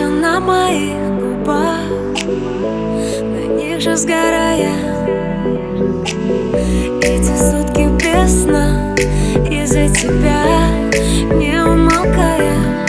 все на моих губах. На них же сгорая Эти сутки без сна Из-за тебя не умолкая